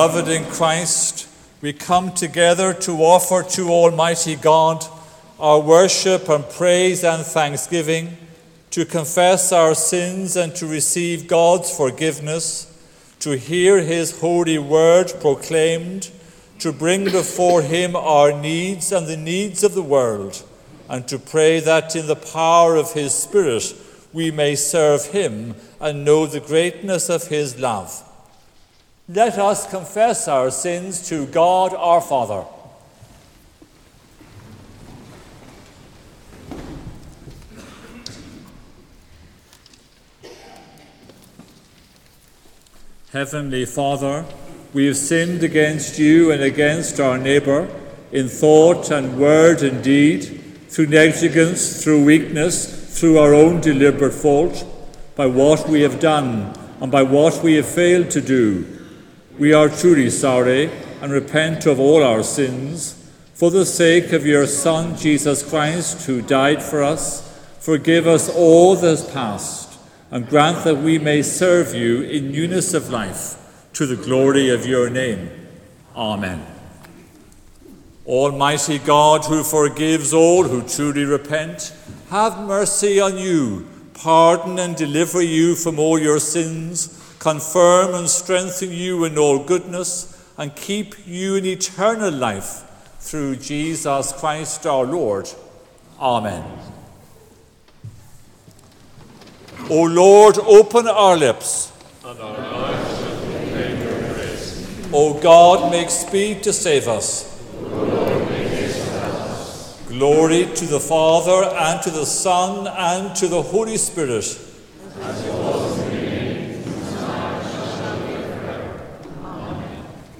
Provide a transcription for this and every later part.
Beloved in Christ, we come together to offer to Almighty God our worship and praise and thanksgiving, to confess our sins and to receive God's forgiveness, to hear His holy word proclaimed, to bring before Him our needs and the needs of the world, and to pray that in the power of His Spirit we may serve Him and know the greatness of His love. Let us confess our sins to God our Father. Heavenly Father, we have sinned against you and against our neighbour in thought and word and deed, through negligence, through weakness, through our own deliberate fault, by what we have done and by what we have failed to do. We are truly sorry and repent of all our sins. For the sake of your Son, Jesus Christ, who died for us, forgive us all that is past, and grant that we may serve you in newness of life, to the glory of your name. Amen. Almighty God, who forgives all who truly repent, have mercy on you, pardon and deliver you from all your sins confirm and strengthen you in all goodness, and keep you in eternal life through Jesus Christ our Lord. Amen. O Lord, open our lips. And our lives your praise. O God, make speed to save us. Glory to the Father, and to the Son, and to the Holy Spirit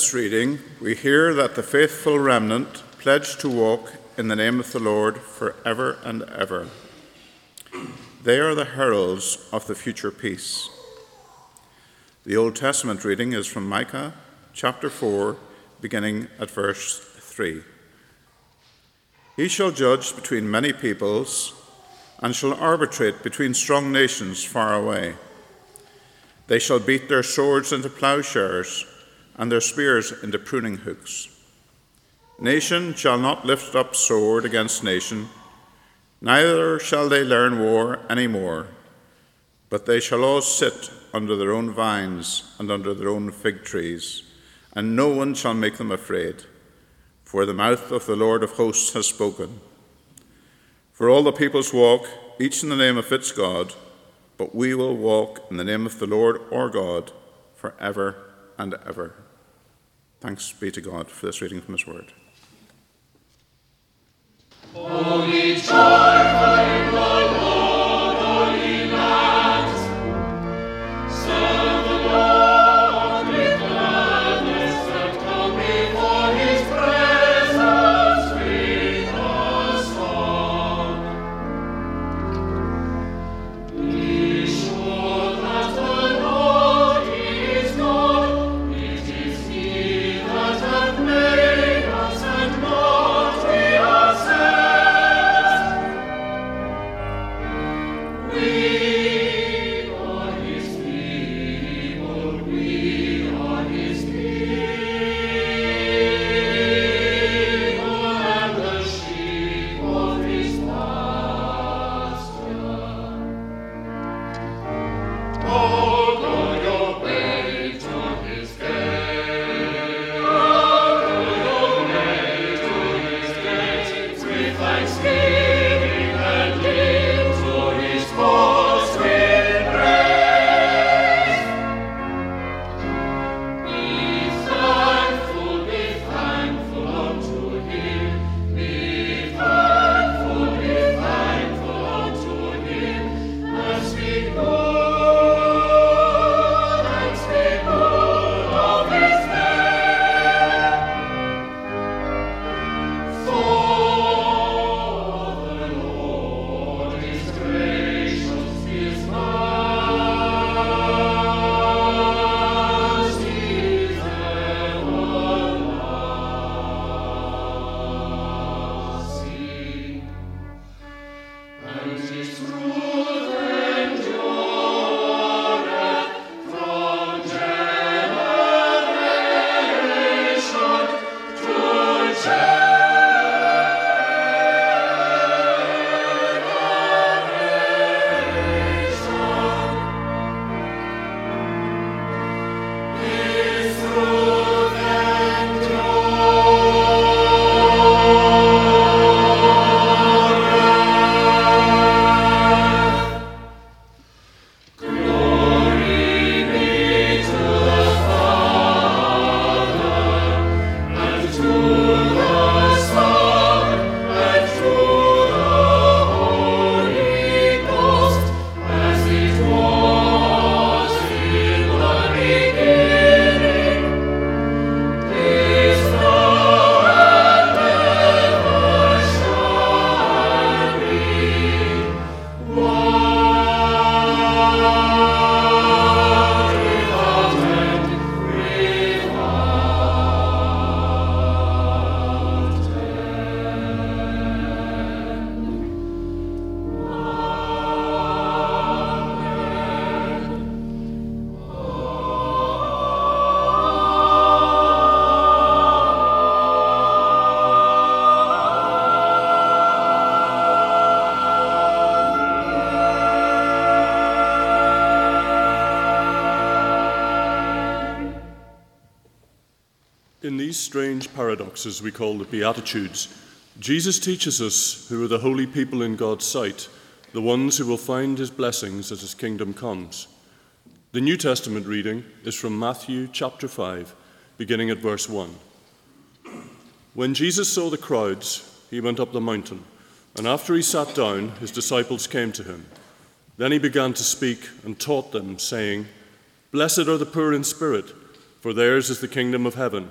this reading, we hear that the faithful remnant pledged to walk in the name of the Lord forever and ever. They are the heralds of the future peace. The Old Testament reading is from Micah chapter 4, beginning at verse 3. He shall judge between many peoples and shall arbitrate between strong nations far away. They shall beat their swords into plowshares and their spears into pruning hooks. Nation shall not lift up sword against nation, neither shall they learn war any more, but they shall all sit under their own vines and under their own fig trees, and no one shall make them afraid, for the mouth of the Lord of hosts has spoken. For all the peoples walk, each in the name of its God, but we will walk in the name of the Lord our God for ever and ever. Thanks be to God for this reading from His Word. Holy joy, paradoxes we call the Beatitudes, Jesus teaches us who are the holy people in God's sight, the ones who will find his blessings as his kingdom comes. The New Testament reading is from Matthew chapter 5, beginning at verse 1. When Jesus saw the crowds, he went up the mountain, and after he sat down, his disciples came to him. Then he began to speak and taught them, saying, Blessed are the poor in spirit for theirs is the kingdom of heaven.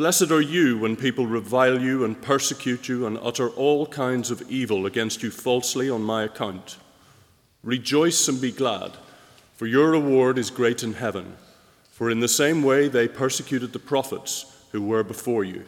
Blessed are you when people revile you and persecute you and utter all kinds of evil against you falsely on my account. Rejoice and be glad, for your reward is great in heaven. For in the same way they persecuted the prophets who were before you.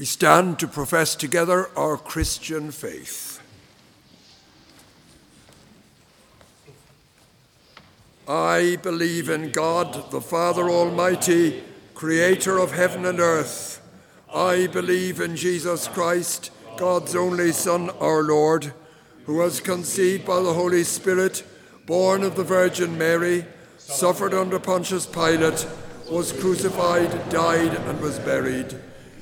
We stand to profess together our Christian faith. I believe in God, the Father Almighty, creator of heaven and earth. I believe in Jesus Christ, God's only Son, our Lord, who was conceived by the Holy Spirit, born of the Virgin Mary, suffered under Pontius Pilate, was crucified, died, and was buried.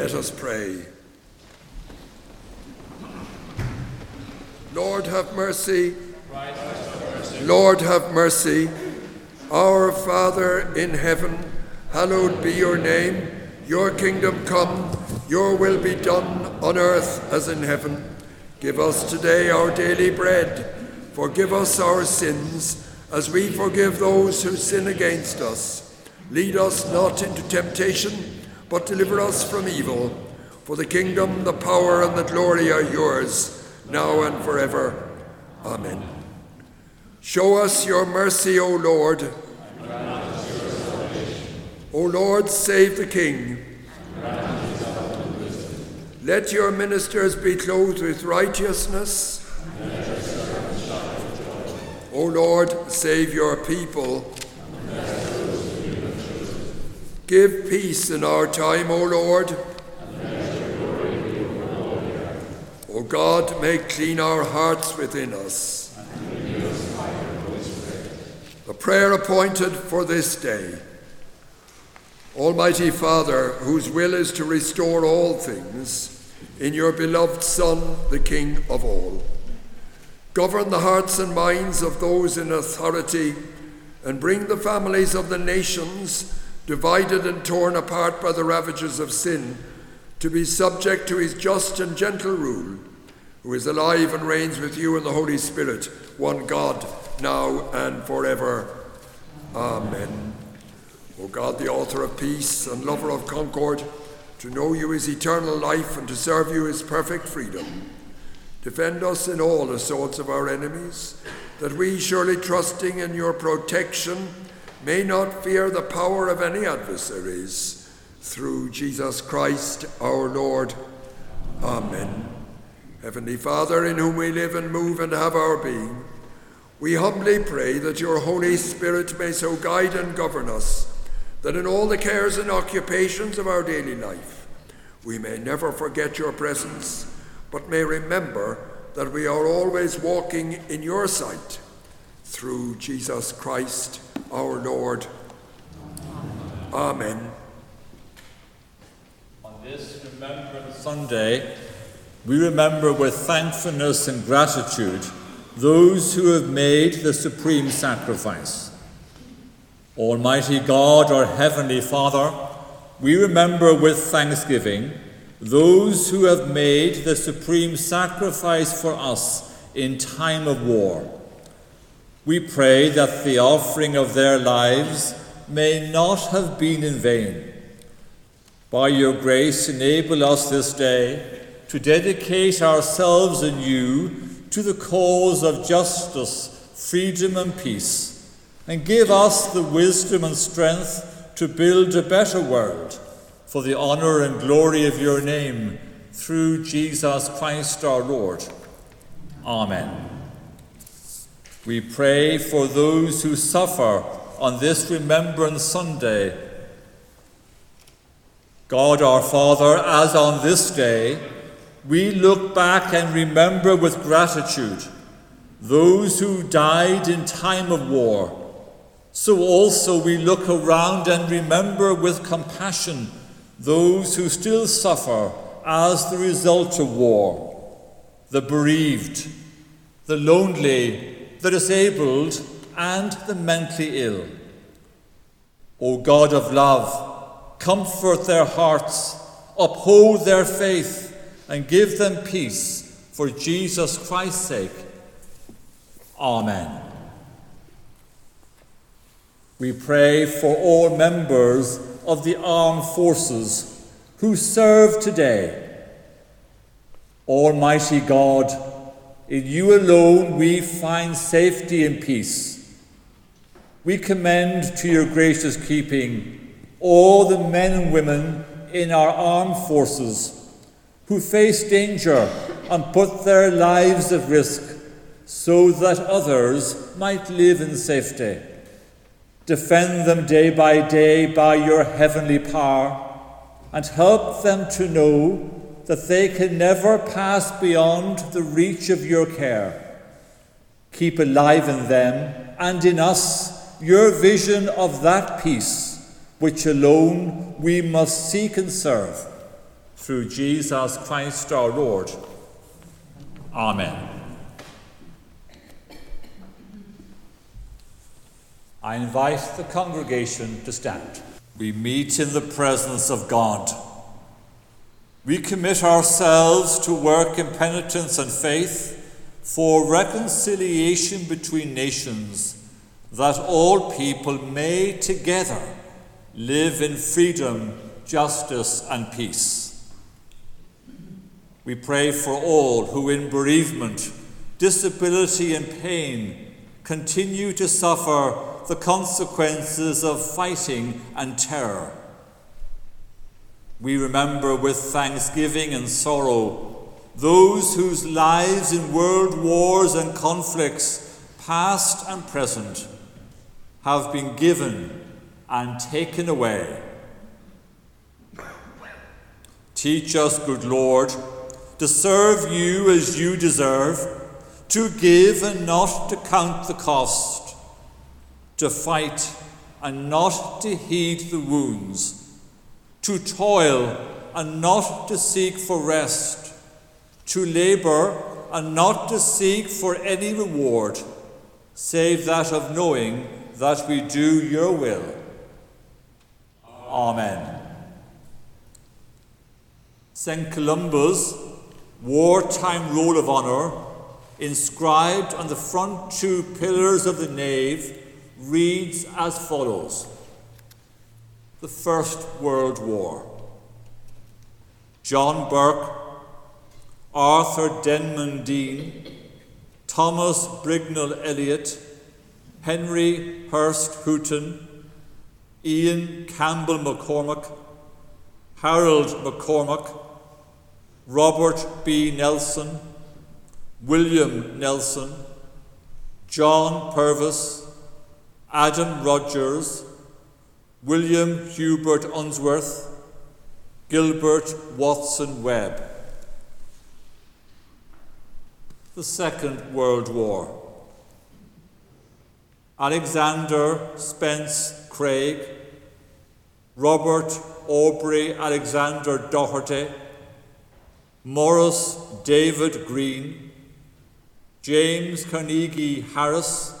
Let us pray. Lord, have mercy. Lord, have mercy. Our Father in heaven, hallowed be your name. Your kingdom come, your will be done on earth as in heaven. Give us today our daily bread. Forgive us our sins as we forgive those who sin against us. Lead us not into temptation, but deliver us from evil. For the kingdom, the power, and the glory are yours, now and forever. Amen. Show us your mercy, O Lord. O Lord, save the King. Let your ministers be clothed with righteousness. O Lord, save your people. Give peace in our time, O Lord. O God, make clean our hearts within us. The prayer appointed for this day. Almighty Father, whose will is to restore all things, in your beloved Son, the King of all. Govern the hearts and minds of those in authority, and bring the families of the nations, divided and torn apart by the ravages of sin, to be subject to his just and gentle rule, who is alive and reigns with you in the Holy Spirit, one God, now and forever. Amen. O God, the author of peace and lover of concord, to know you is eternal life and to serve you is perfect freedom. Defend us in all assaults of our enemies, that we, surely trusting in your protection, may not fear the power of any adversaries. Through Jesus Christ our Lord. Amen. Heavenly Father, in whom we live and move and have our being, we humbly pray that your Holy Spirit may so guide and govern us that in all the cares and occupations of our daily life we may never forget your presence, but may remember that we are always walking in your sight through Jesus Christ our Lord. Amen. On this Remembrance Sunday, we remember with thankfulness and gratitude those who have made the supreme sacrifice. Almighty God, our Heavenly Father, we remember with thanksgiving those who have made the supreme sacrifice for us in time of war. We pray that the offering of their lives may not have been in vain. By your grace, enable us this day to dedicate ourselves and you to the cause of justice, freedom, and peace, and give us the wisdom and strength to build a better world for the honour and glory of your name through Jesus Christ our Lord. Amen. We pray for those who suffer on this Remembrance Sunday. God our Father, as on this day, we look back and remember with gratitude those who died in time of war. So also we look around and remember with compassion those who still suffer as the result of war, the bereaved, the lonely, the disabled, and the mentally ill. O God of love, comfort their hearts, uphold their faith, and give them peace for Jesus Christ's sake. Amen. We pray for all members of the armed forces who serve today. Almighty God, in you alone we find safety and peace. We commend to your gracious keeping all the men and women in our armed forces who face danger and put their lives at risk so that others might live in safety. Defend them day by day by your heavenly power and help them to know that they can never pass beyond the reach of your care. Keep alive in them and in us your vision of that peace which alone we must seek and serve through Jesus Christ our Lord. Amen. I invite the congregation to stand. We meet in the presence of God. We commit ourselves to work in penitence and faith for reconciliation between nations, that all people may together live in freedom, justice, and peace. We pray for all who, in bereavement, disability, and pain, continue to suffer the consequences of fighting and terror. We remember with thanksgiving and sorrow those whose lives in world wars and conflicts, past and present, have been given and taken away. Teach us, good Lord, to serve you as you deserve, to give and not to count the cost, to fight and not to heed the wounds, to toil and not to seek for rest, to labour and not to seek for any reward, save that of knowing that we do your will. Amen. St. Columba's wartime roll of honour, inscribed on the front two pillars of the nave, reads as follows The First World War. John Burke, Arthur Denman Dean, Thomas Brignall Elliott, Henry Hurst Houghton, Ian Campbell McCormack, Harold McCormack, Robert B. Nelson, William Nelson, John Purvis, Adam Rogers, William Hubert Unsworth, Gilbert Watson Webb. The Second World War. Alexander Spence Craig, Robert Aubrey Alexander Doherty, Morris David Green, James Carnegie Harris,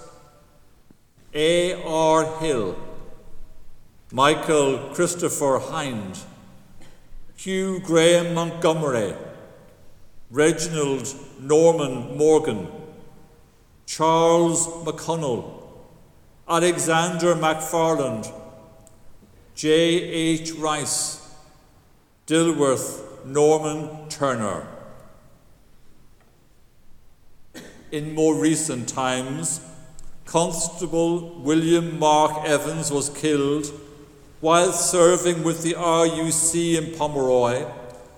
A. R. Hill, Michael Christopher Hind, Hugh Graham Montgomery, Reginald Norman Morgan, Charles McConnell, Alexander MacFarland, J. H. Rice, Dilworth Norman Turner. In more recent times, Constable William Mark Evans was killed while serving with the RUC in Pomeroy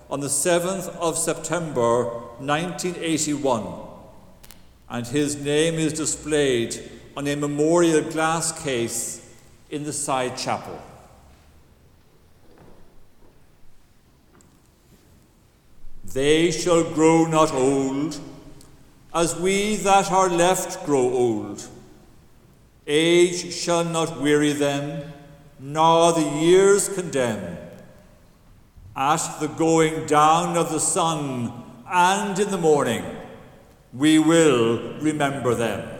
on the 7th of September 1981, and his name is displayed on a memorial glass case in the side chapel. They shall grow not old, as we that are left grow old. Age shall not weary them, nor the years condemn. At the going down of the sun and in the morning, we will remember them.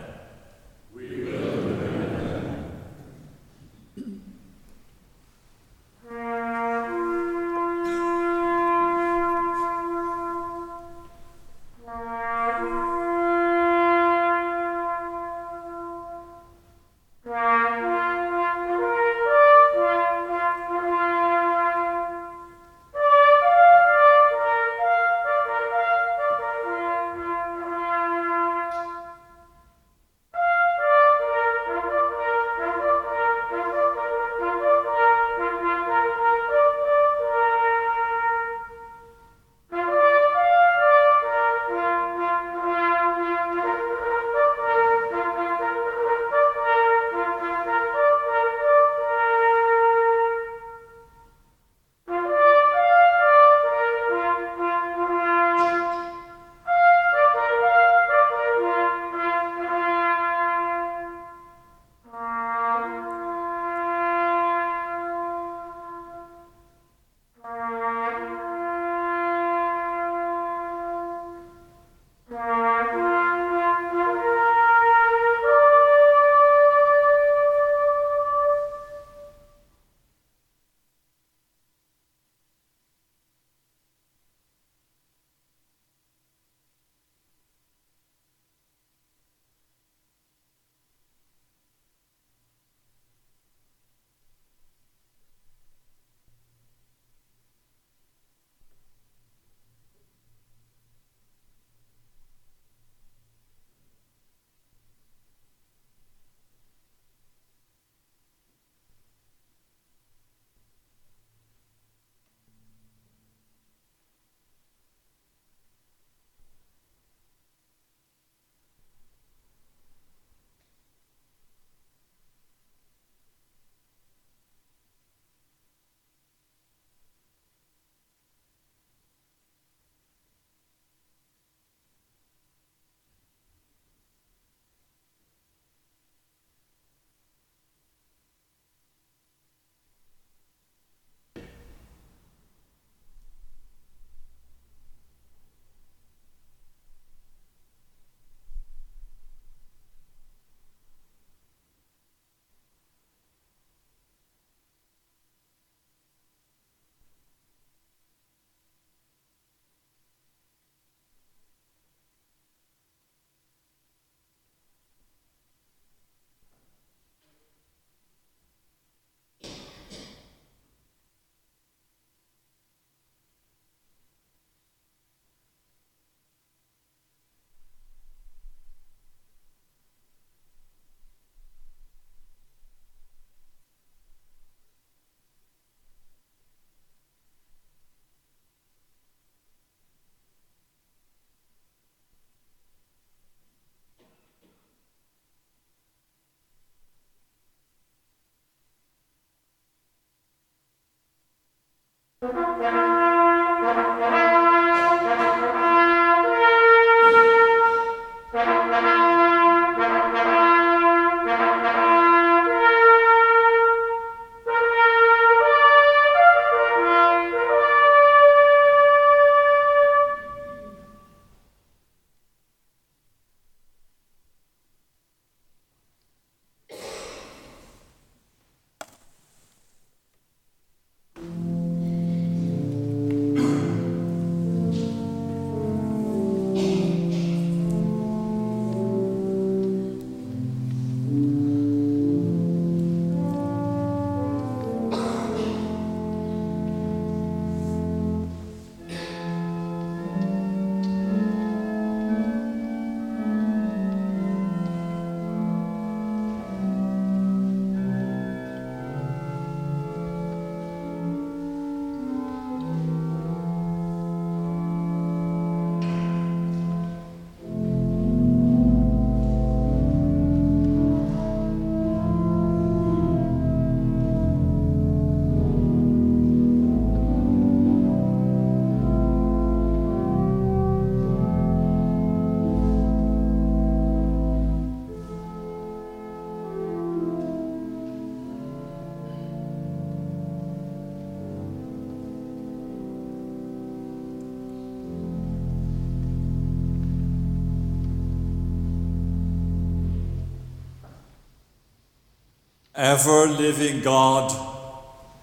Ever living God,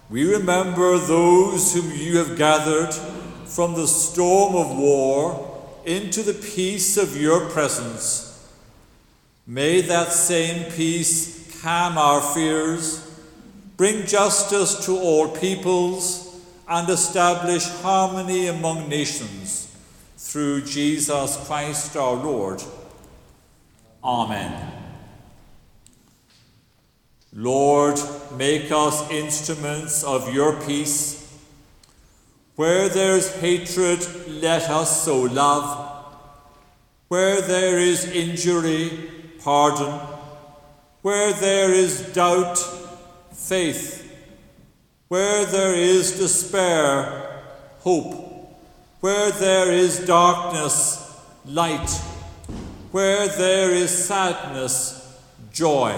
we remember those whom you have gathered from the storm of war into the peace of your presence. May that same peace calm our fears, bring justice to all peoples, and establish harmony among nations through Jesus Christ our Lord. Amen. Lord, make us instruments of your peace. Where there's hatred, let us sow love. Where there is injury, pardon. Where there is doubt, faith. Where there is despair, hope. Where there is darkness, light. Where there is sadness, joy.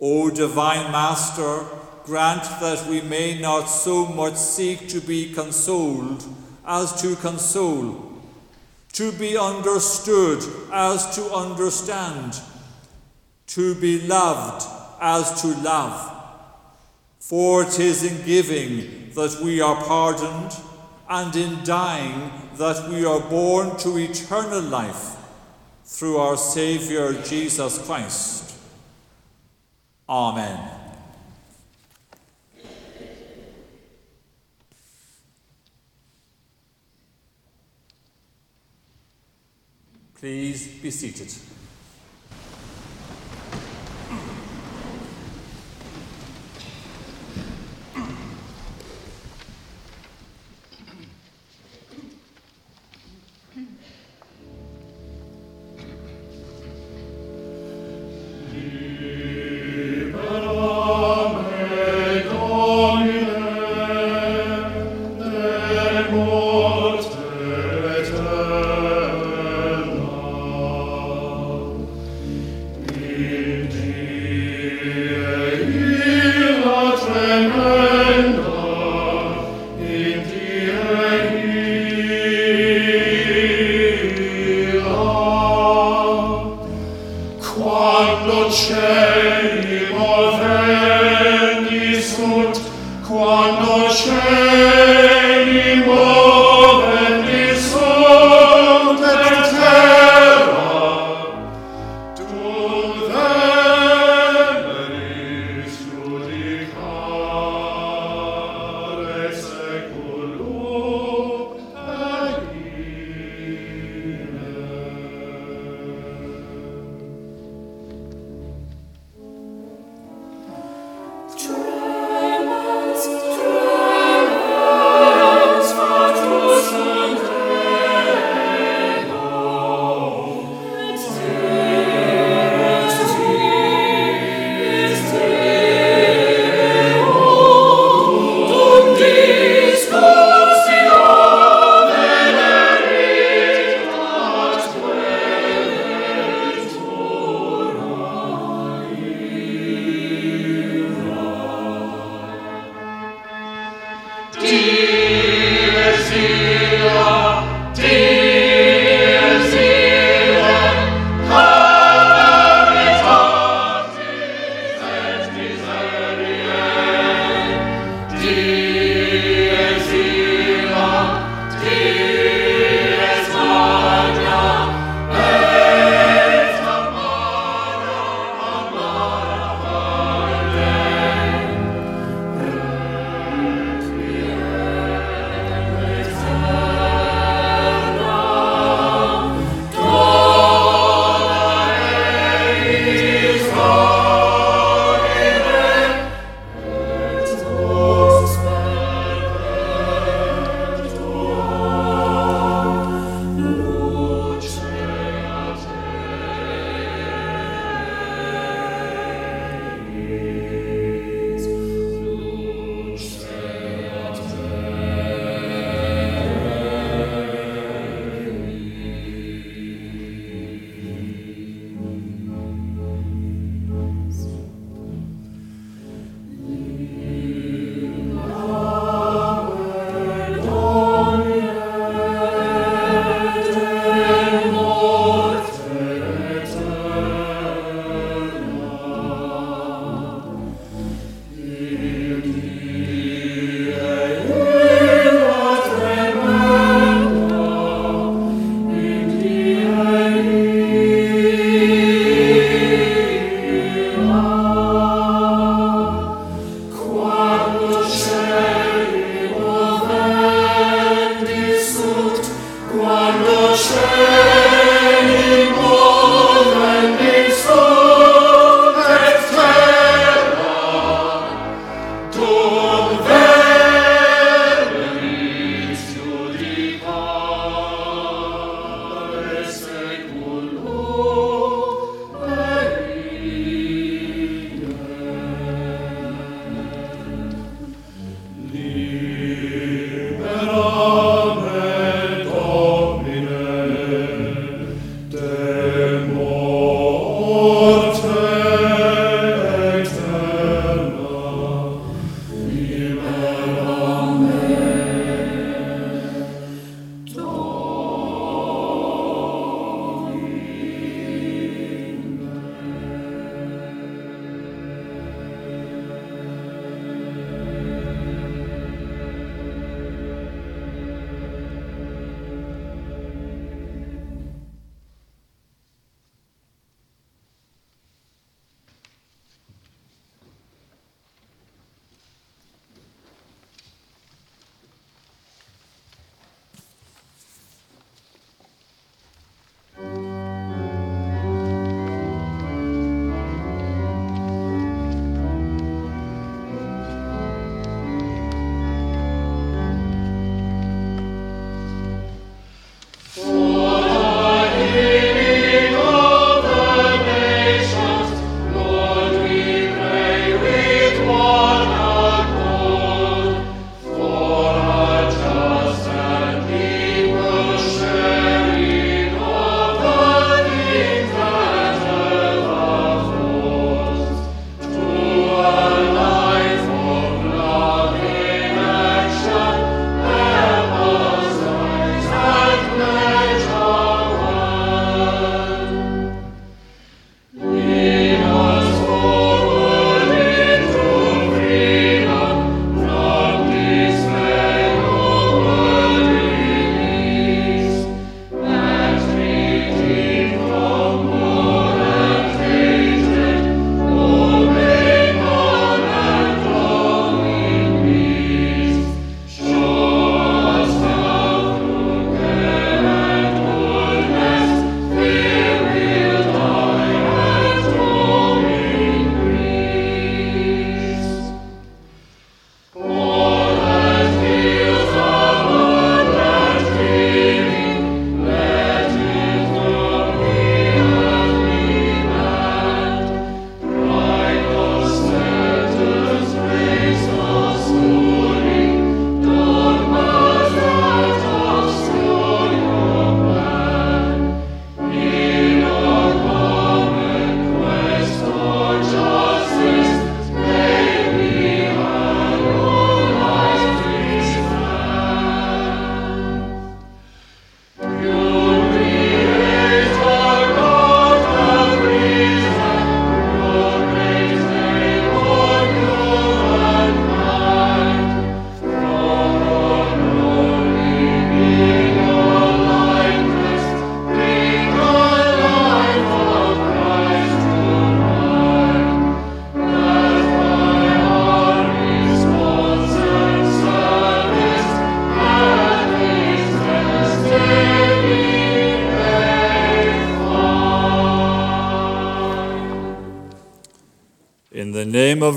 O Divine Master, grant that we may not so much seek to be consoled as to console, to be understood as to understand, to be loved as to love. For it is in giving that we are pardoned, and in dying that we are born to eternal life through our Saviour Jesus Christ. Amen. Please be seated.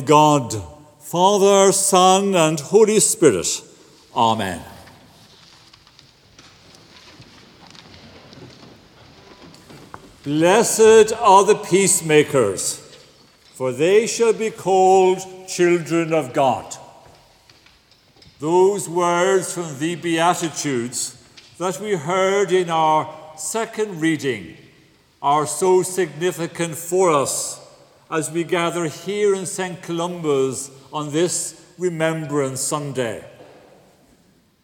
God, Father, Son, and Holy Spirit. Amen. Blessed are the peacemakers, for they shall be called children of God. Those words from the Beatitudes that we heard in our second reading are so significant for us as we gather here in St. Columba's on this Remembrance Sunday.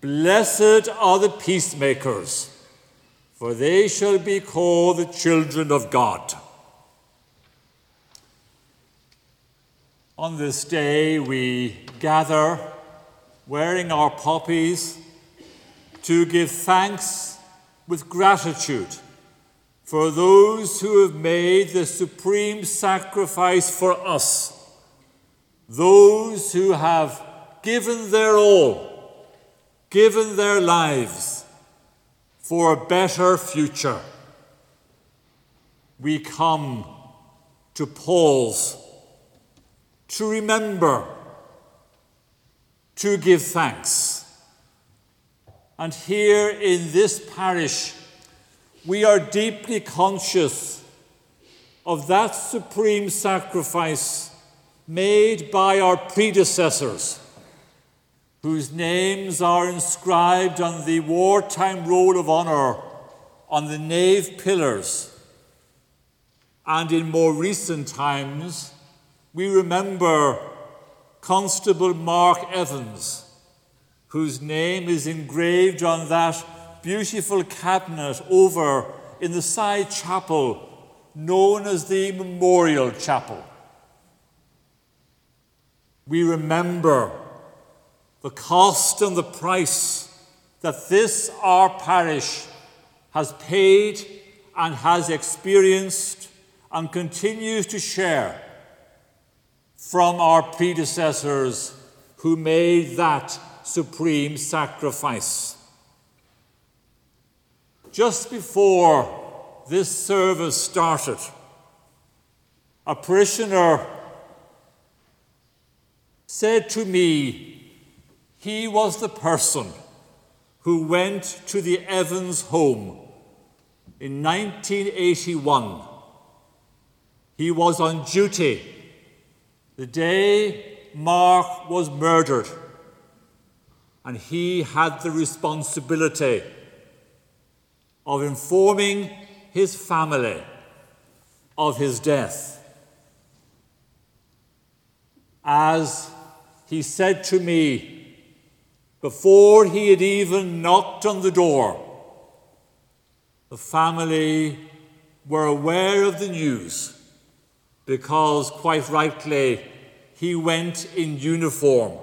Blessed are the peacemakers, for they shall be called the children of God. On this day, we gather wearing our poppies to give thanks with gratitude for those who have made the supreme sacrifice for us, those who have given their all, given their lives for a better future. We come to pause, to remember, to give thanks. And here in this parish, we are deeply conscious of that supreme sacrifice made by our predecessors, whose names are inscribed on the wartime roll of honour on the nave pillars. And in more recent times, we remember Constable Mark Evans, whose name is engraved on that beautiful cabinet over in the side chapel known as the Memorial Chapel. We remember the cost and the price that this, our parish, has paid and has experienced and continues to share from our predecessors who made that supreme sacrifice. Just before this service started, a parishioner said to me he was the person who went to the Evans home in 1981. He was on duty the day Mark was murdered, and he had the responsibility of informing his family of his death. As he said to me, before he had even knocked on the door, the family were aware of the news because, quite rightly, he went in uniform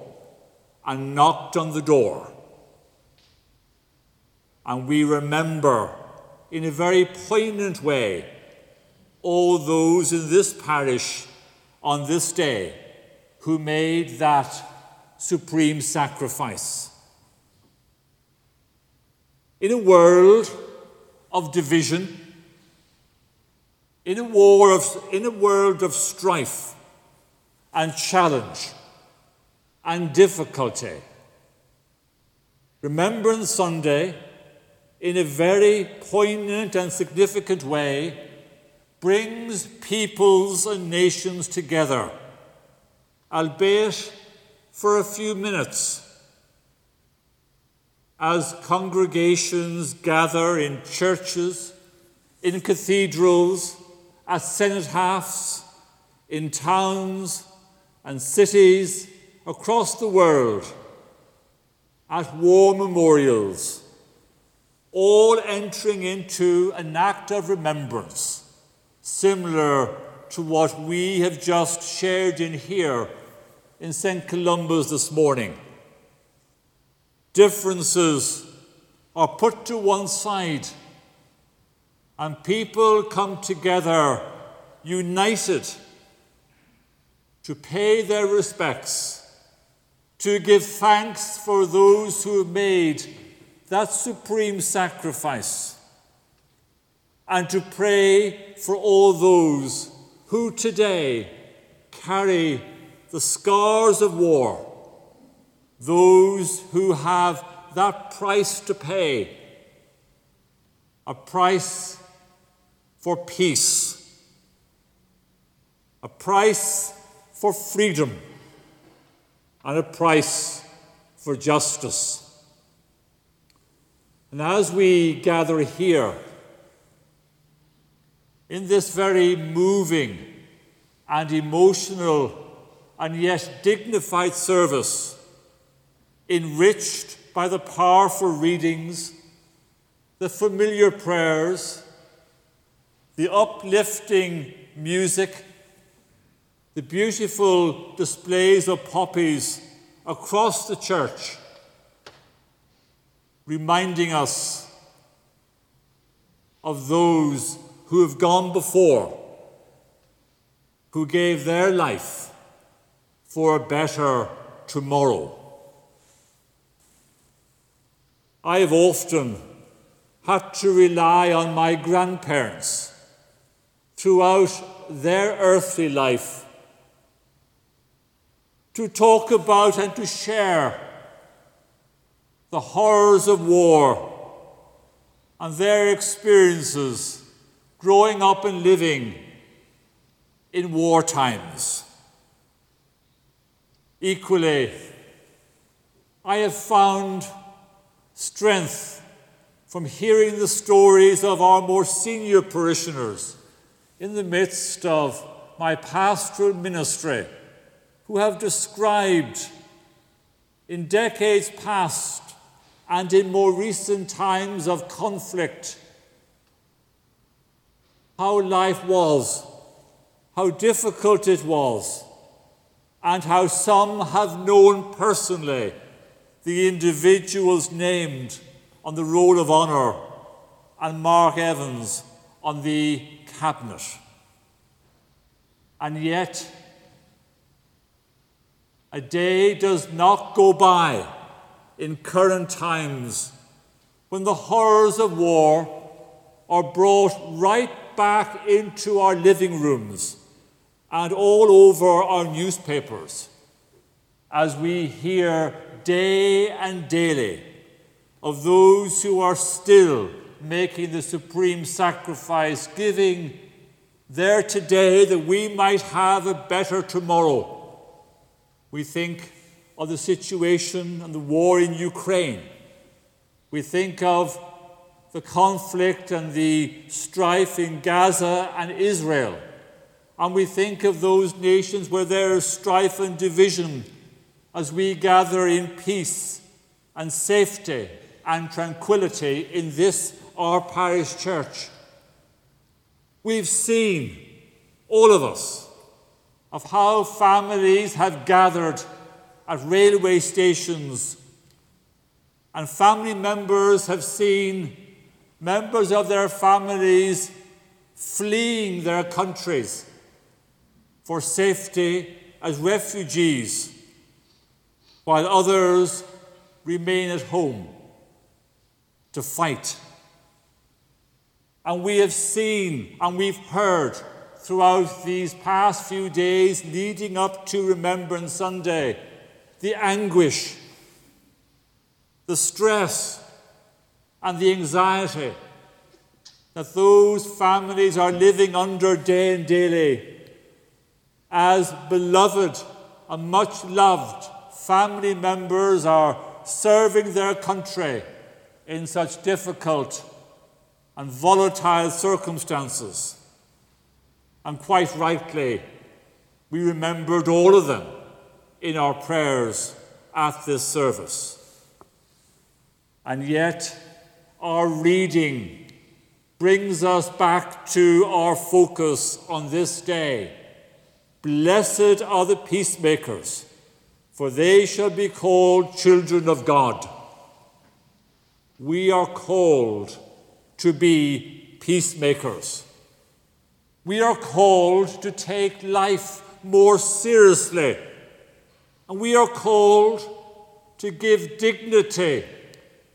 and knocked on the door. And we remember in a very poignant way all those in this parish on this day who made that supreme sacrifice. In a world of division, in a war of, in a world of strife and challenge and difficulty, Remembrance Sunday, in a very poignant and significant way, brings peoples and nations together, albeit for a few minutes as congregations gather in churches, in cathedrals, at cenotaphs, in towns and cities across the world, at war memorials, all entering into an act of remembrance, similar to what we have just shared in here in St. Columba's this morning. Differences are put to one side, and people come together united to pay their respects, to give thanks for those who have made that supreme sacrifice, and to pray for all those who today carry the scars of war, those who have that price to pay, a price for peace, a price for freedom, and a price for justice. And as we gather here, in this very moving and emotional and yet dignified service, enriched by the powerful readings, the familiar prayers, the uplifting music, the beautiful displays of poppies across the church, reminding us of those who have gone before, who gave their life for a better tomorrow. I have often had to rely on my grandparents throughout their earthly life to talk about and to share the horrors of war and their experiences growing up and living in war times. Equally, I have found strength from hearing the stories of our more senior parishioners in the midst of my pastoral ministry who have described in decades past and in more recent times of conflict how life was, how difficult it was, and how some have known personally the individuals named on the roll of honour and Mark Evans on the cabinet. And yet, a day does not go by in current times when the horrors of war are brought right back into our living rooms and all over our newspapers as we hear day and daily of those who are still making the supreme sacrifice, giving their today that we might have a better tomorrow. We think of the situation and the war in Ukraine. We think of the conflict and the strife in Gaza and Israel. And we think of those nations where there is strife and division as we gather in peace and safety and tranquility in this, our parish church. We've seen, all of us, of how families have gathered at railway stations and family members have seen members of their families fleeing their countries for safety as refugees, while others remain at home to fight. And we have seen and we've heard throughout these past few days leading up to Remembrance Sunday the anguish, the stress, and the anxiety that those families are living under day and daily as beloved and much loved family members are serving their country in such difficult and volatile circumstances. And quite rightly, we remembered all of them in our prayers at this service. And yet, our reading brings us back to our focus on this day. Blessed are the peacemakers, for they shall be called children of God. We are called to be peacemakers. We are called to take life more seriously. And we are called to give dignity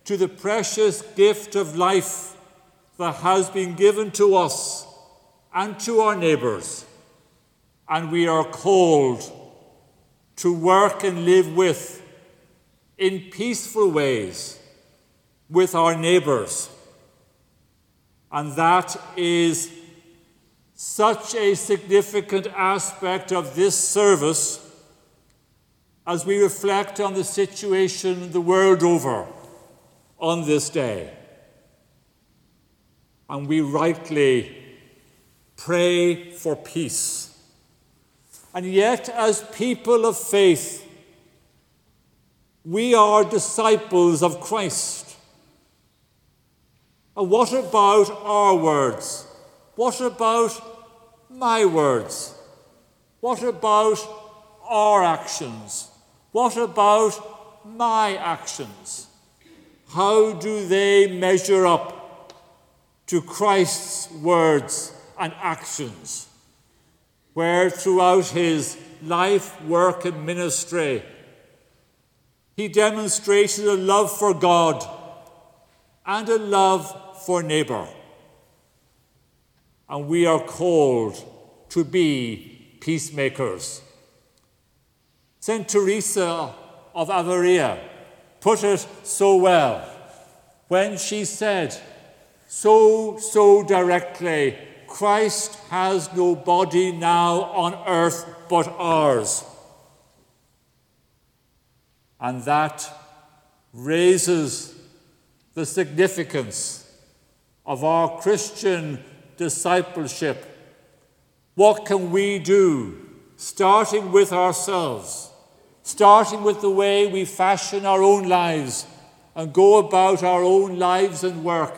to the precious gift of life that has been given to us and to our neighbours. And we are called to work and live with in peaceful ways with our neighbours. And that is such a significant aspect of this service as we reflect on the situation the world over on this day. And we rightly pray for peace. And yet, as people of faith, we are disciples of Christ. And what about our words? What about my words? What about our actions? What about my actions? How do they measure up to Christ's words and actions? Where throughout his life, work, and ministry, he demonstrated a love for God and a love for neighbour. And we are called to be peacemakers. St. Teresa of Avila put it so well when she said, so, so directly, Christ has no body now on earth but ours. And that raises the significance of our Christian discipleship. What can we do, starting with ourselves, starting with the way we fashion our own lives and go about our own lives and work,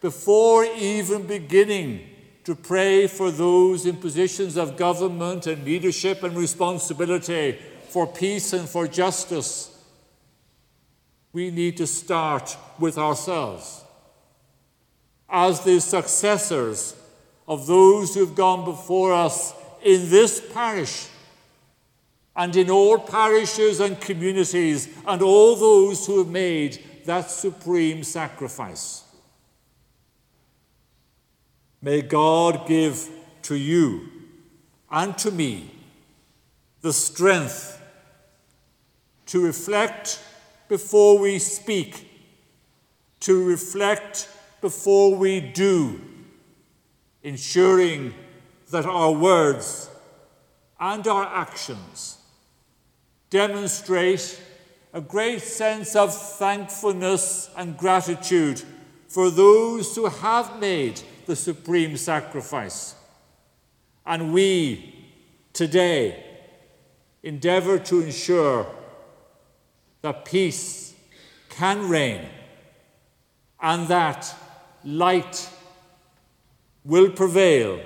before even beginning to pray for those in positions of government and leadership and responsibility for peace and for justice? We need to start with ourselves as the successors of those who've gone before us in this parish and in all parishes and communities and all those who have made that supreme sacrifice. May God give to you and to me the strength to reflect before we speak, to reflect before we do, ensuring that our words and our actions demonstrate a great sense of thankfulness and gratitude for those who have made the supreme sacrifice. And we today endeavour to ensure that peace can reign and that light will prevail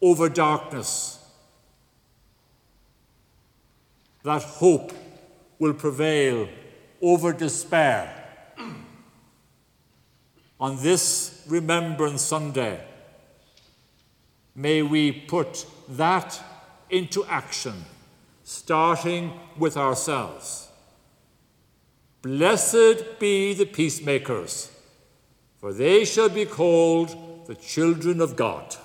over darkness, that hope will prevail over despair. On this Remembrance Sunday, may we put that into action, starting with ourselves. Blessed be the peacemakers for they shall be called the children of God.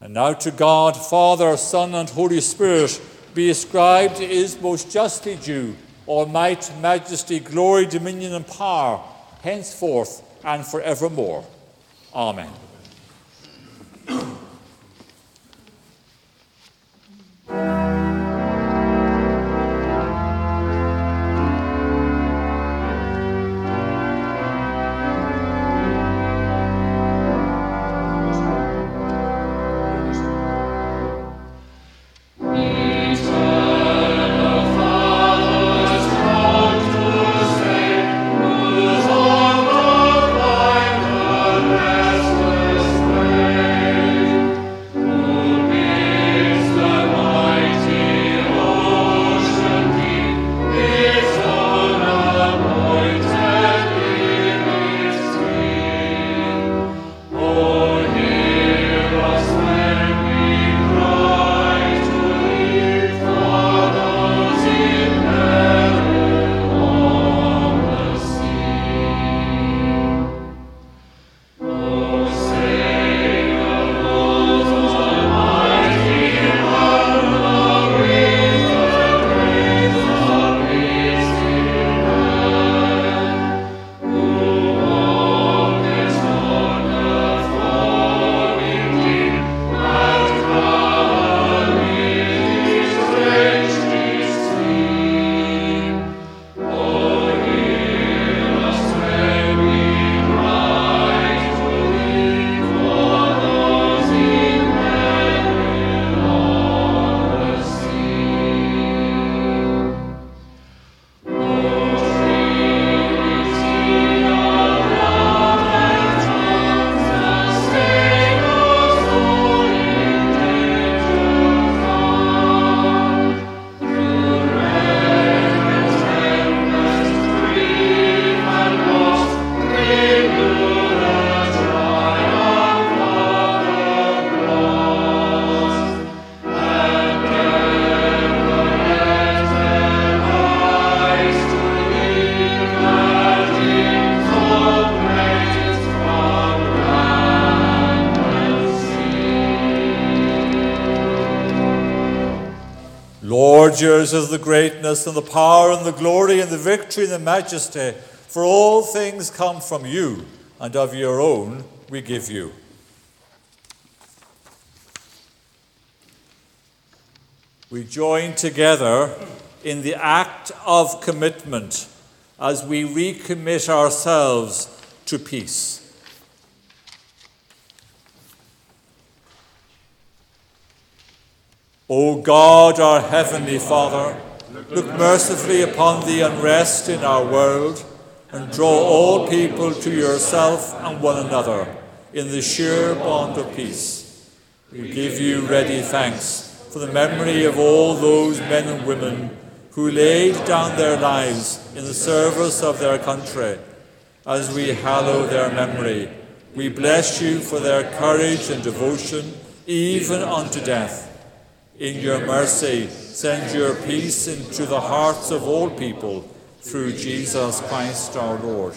And now to God, Father, Son, and Holy Spirit, be ascribed is most justly due all might, majesty, glory, dominion, and power, henceforth and forevermore. Amen. And the power and the glory and the victory and the majesty, for all things come from you, and of your own we give you. We join together in the act of commitment as we recommit ourselves to peace. O God, our heavenly Father, look mercifully upon the unrest in our world and draw all people to yourself and one another in the sure bond of peace. We give you ready thanks for the memory of all those men and women who laid down their lives in the service of their country. As we hallow their memory, we bless you for their courage and devotion, even unto death. In your mercy, send your peace into the hearts of all people through Jesus Christ our Lord.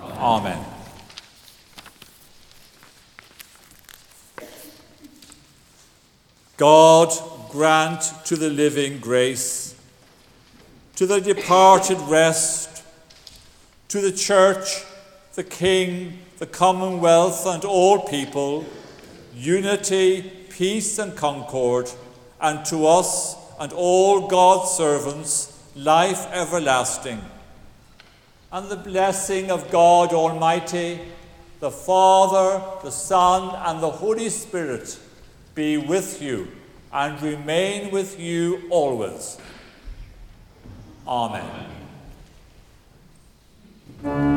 Amen. God grant to the living grace, to the departed rest, to the church, the king, the commonwealth, and all people, unity, peace, and concord, and to us and all God's servants life everlasting. And the blessing of God Almighty, the Father, the Son, and the Holy Spirit be with you and remain with you always. Amen. Amen.